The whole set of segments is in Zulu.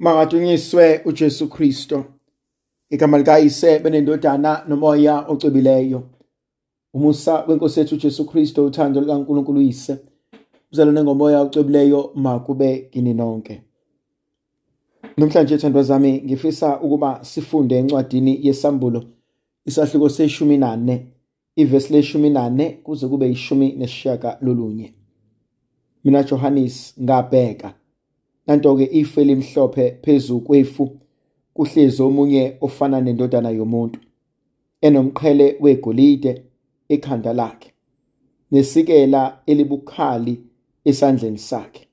Mangadunyiswe uJesu Kristo. Igama likayise benendodana nomoya ocwebileyo. Umusa wenkosi yethu uJesu Kristo uthando likaNkulunkulu uyise. Uzalwane ngomoya ocwebileyo makube kini nonke. Namhlanje thandwa zami ngifisa ukuba sifunde encwadini yesambulo isahluko seshumi nane ivesi leshumi nane kuze kube ishumi nesishaka lolunye. Mina Johannes ngabheka nanto-ke ifu elimhlophe phezu kwefu kuhlezi omunye ofana nendodana yomuntu enomqhele wegolide ekhanda lakhe nesikela elibukhali esandleni sakhe.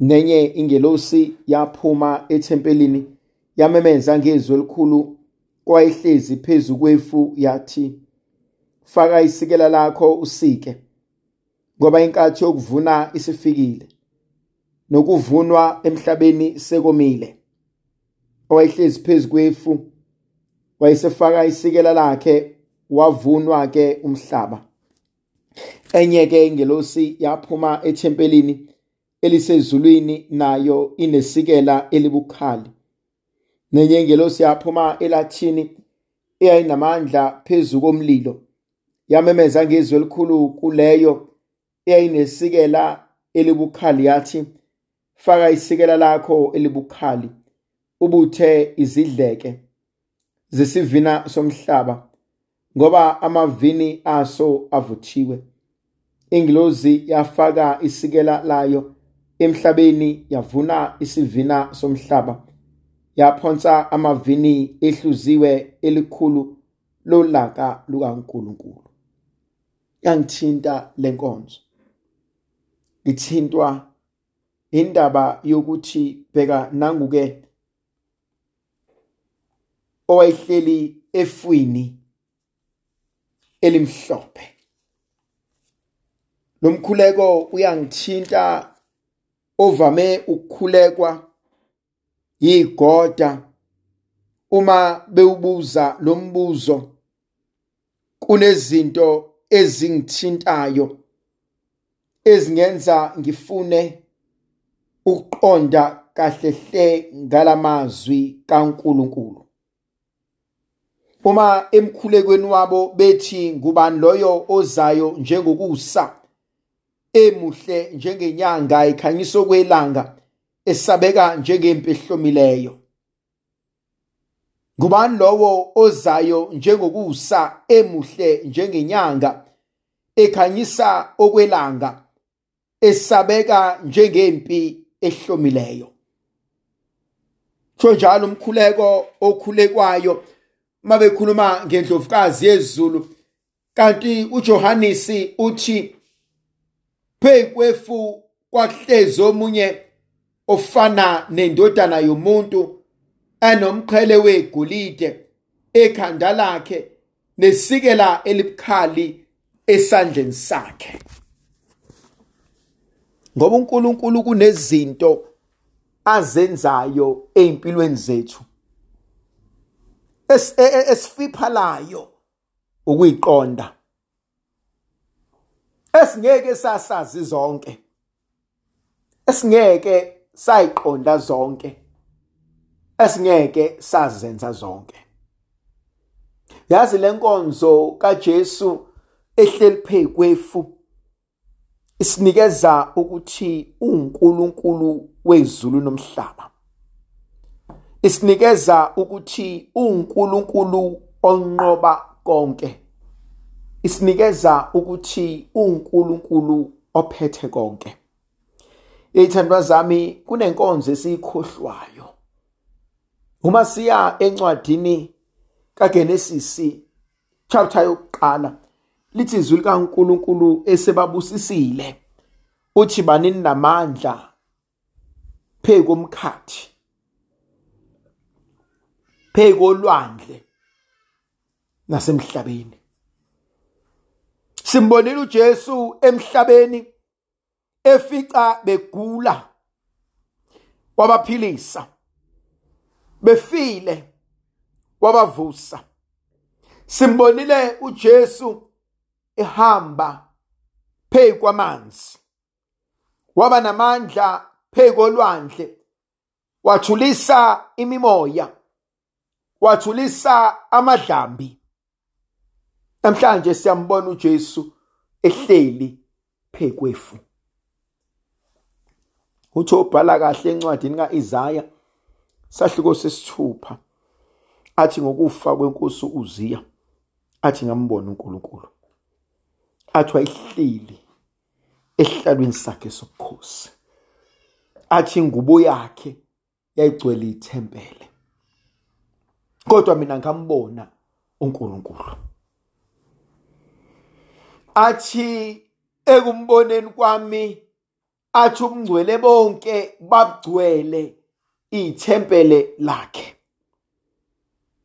Nenye ingelosi yaphuma ethempelini yamemeza ngezwi elikhulu kwayihlezi phezu kwefu yathi faka isikela lakho usike ngoba inkathi yokuvuna isifikile. Nokuvunwa emhlabeni sekomile. Owayehlezi phezu kwefu wayesefaka isikela lakhe wavunwa ke umhlaba. Enye ke ingelosi yaphuma ethempelini elisezulwini nayo inesikela elibukhali. Nenye ingelosi yaphuma elathini eyayinamandla phezu komlilo yamemeza ngezwi elikhulu kuleyo eyayinesikela elibukhali yathi faka isikela lakho elibukhali ubuthe izidleke zesivina somhlaba ngoba amavini aso avuthiwe. Ingilozi yafaka isikela layo emhlabeni yavuna isivina somhlaba yaphonsa amavini ehluziwe elikhulu lolaka lukaNkulunkulu. Yangithinta lenkonzo ngithintwa indaba yokuthi bheka nanguke owayehleli efwini elimhlophe. Lo mkhuleko uyangithinta ovame ukukhulekwa yigoda. Uma bewubuza lo mbuzo kunezinto ezingithintayo ezingenza ngifune ukuqonda kahle hle ngalamazwi kaNkuluNkulu. Uma emkhulekweni wabo bethi ngubani loyo ozayo njengokusa emuhle njengenyanga ekhanyisa kwelanga esabeka njengempi ehlomileyo ngubani lowo ozayo njengokusa emuhle njengenyanga ekhanyisa okwelanga esabeka njengempi ehlomileyo. Njalo umkhuleko okhulekwayo mabekhuluma ngendlovukazi yezulu kanti uJohannes uthi phekwefu kwahlezi omunye ofana nendodana yomuntu enomqhele wegolide ekhanda lakhe nesikela elibukhali esandleni sakhe. Ngoba uNkulunkulu kunezinto azenzayo ezimpilweni zethu esifiphalayo ukuyiqonda esingeke sasazi zonke esingeke sayiqonda zonke esingeke sazenza zonke. Yazi lenkonzo kaJesu ehleli phekwefu isinikeza ukuthi uNkulunkulu wezulu nomhlaba. Isinikeza ukuthi uNkulunkulu onqoba konke. Isinikeza ukuthi uNkulunkulu ophethe konke. Eyithandwa zami kunenkonzo esiyikhohlwayo uma siya encwadini kaGenesis chapter yokuqala lithi izwi likaNkulunkulu esebabusisile uthi banini namandla phezu komkhathi phezu kolwandle nasemhlabeni. Simbonile uJesu emhlabeni efica begula wabaphilisa befile wabavusa. Simbonile uJesu ehamba phezu kwamanzi. Waba namandla phezu kolwandle. Wathulisa imimoya. Wathulisa amadlambi. Namhlanje siyambona uJesu ehleli phekwefu uthi obhala kahle encwadini kaIsaya sahluko sesithupha. Athi ngokufa kwenkosi uZiya athi ngambona uNkulunkulu. Athi wayihleli ehlalweni sakhe sobukhosi. Athi ingubo yakhe yayigcwele ithempele. Kodwa mina ngambona uNkulunkulu. Athi ekumboneni kwami athi ubungcwele bonke babugcwele ithempele lakhe.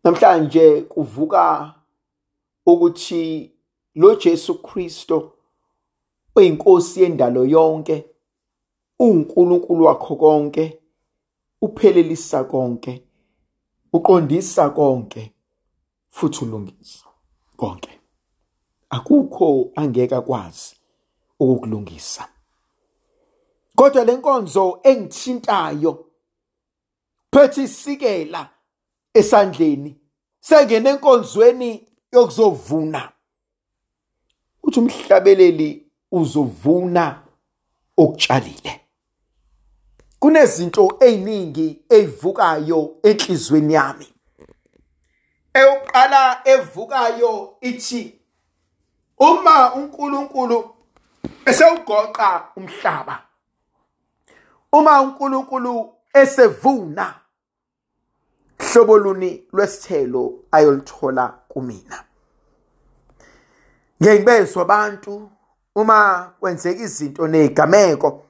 Namhlanje kuvuka ukuthi lo Jesu Kristo oyinkosi yendalo yonke uNkulunkulu wakho konke uphelelisa konke uqondisa konke futhi ulungisa konke. Akukho angeke akwazi ukukulungisa. Kodwa lenkonzo engithintayo phethe isikela esandleni sengene enkonzweni yokuzovuna. Uthi umhlabeleli uzovuna okutshalile. Kunezinto eziningi ezivukayo enhlizweni yami. Eyokuqala evukayo ithi uma uNkulunkulu esewugoqa umhlaba uma uNkulunkulu esevuna hlobo luni lwesithelo ayolithola kumina? Ngeke abantu uma kwenzeka izinto nezigameko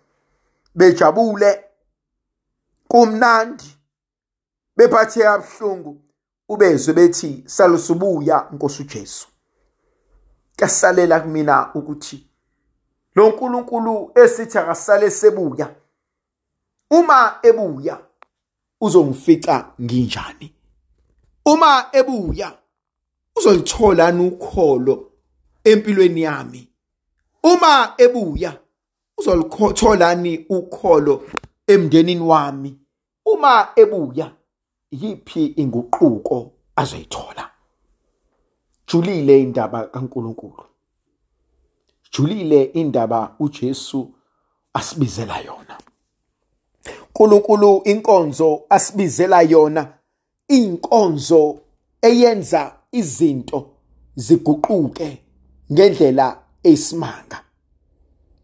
bejabule kumnandi bephathe abhlungu ubezwe bethi salusubuya Nkosi uJesu. Kasalela kumina ukuthi lo nkulunkulu esithi akasale sebuya uma ebuya uzongifica nginjani? Uma ebuya uzolithola ukholo? Empilweni yami. Uma ebuya uzolitholani ukholo emndenini wami. Uma ebuya yipi inguquko azoyithola? Julile indaba kaNkuluNkulu. Julile indaba uJesu asibizela yona. uNkulunkulu inkonzo asibizela yona inkonzo eyenza izinto ziguquke. Ngendlela esimanga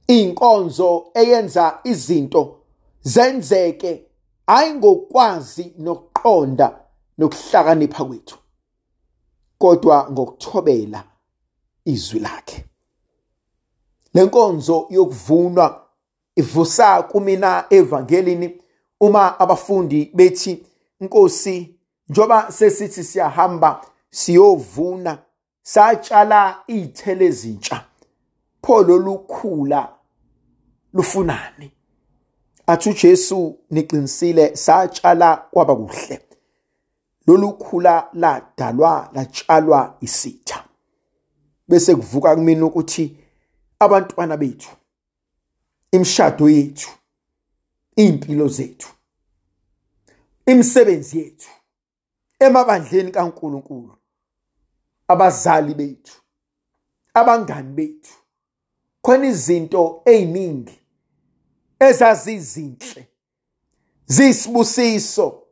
inkonzo eyenza izinto zenzeke hayi ngokwazi nokuqonda nokuhlakanipha kwethu kodwa ngokuthobela izwi lakhe. Lenkonzo yokuvunwa ivusa kumina evangelini uma abafundi bethi Nkosi njoba sesithi siyahamba siyovuna satshala izithelo ezintsha. Pho lolukhula lufunani? Athi uJesu niqinisile satshala kwaba kuhle. Lolu khula ladalwa latshalwa isitha. Bese kuvuka kumina ukuthi abantwana bethu imshado yethu impilo zethu imisebenzi yethu emabandleni kaNkuluNkulu abazali bethu abangani bethu. Khona izinto eziningi ezazizinhle zisibusiso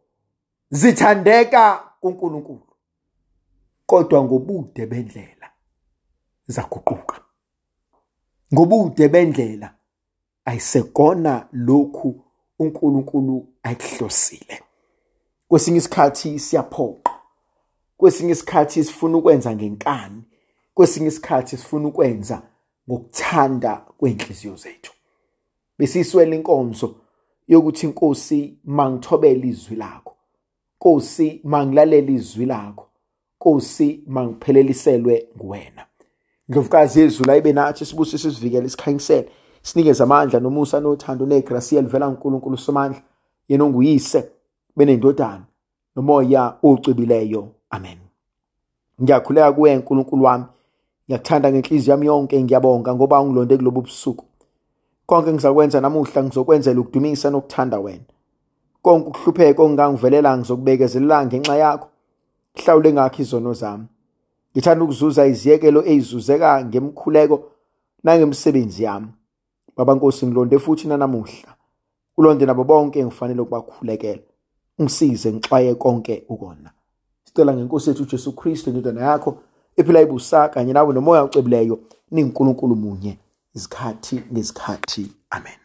zithandeka kuNkulunkulu kodwa ngobude bendlela zaguquka. Ngobude bendlela ayisegona lokhu uNkulunkulu ayikuhlosile. Kwesinye isikhathi siyaphoqa kwesinye isikhathi sifuna ukwenza ngenkani kwesinye isikhathi sifuna ukwenza ngokuthanda kwenhliziyo zethu. Besiswela inkonzo yokuthi inkosi mangithobela izwi lakho. Nkosi mangilalela izwi lakho. Nkosi mangipheleliselwe nguwena. Ndlovukazi yezulu ayibe nathi sibusise sivikele isikhanyisele sinikeze amandla nomusa nothando negrasiya livela kuNkulunkulu somandla yena onguyise benendodana. Nomoya ocwebileyo amen. Ngiyakhuleka kuwe nkulunkulu wami. Ngiyakuthanda ngenhliziyo yami yonke ngiyabonga ngoba ungilonde kulobu busuku. Konke ngizakwenza namuhla ngizokwenzela ukudumisa nokuthanda wena. Konke ukuhlupheka ongangivelela ngizokubekezelela ngenxa yakho. Hlawule ngakho izono zami. Ngithanda ukuzuza iziyekelo ezizuzeka ngemkhuleko nangemsebenzi yami. Baba nkosi ngilonde futhi nanamuhla. Ulonde nabo bonke engifanele ukubakhulekela. Ngisize ngixwaye konke ukona. Sicela ngenkosi yethu uJesu Kristu indodana yakho ephila ibusa kanye nawe nomoya ocebileyo ninguNkulunkulu munye izikhathi ngezikhathi. Amen.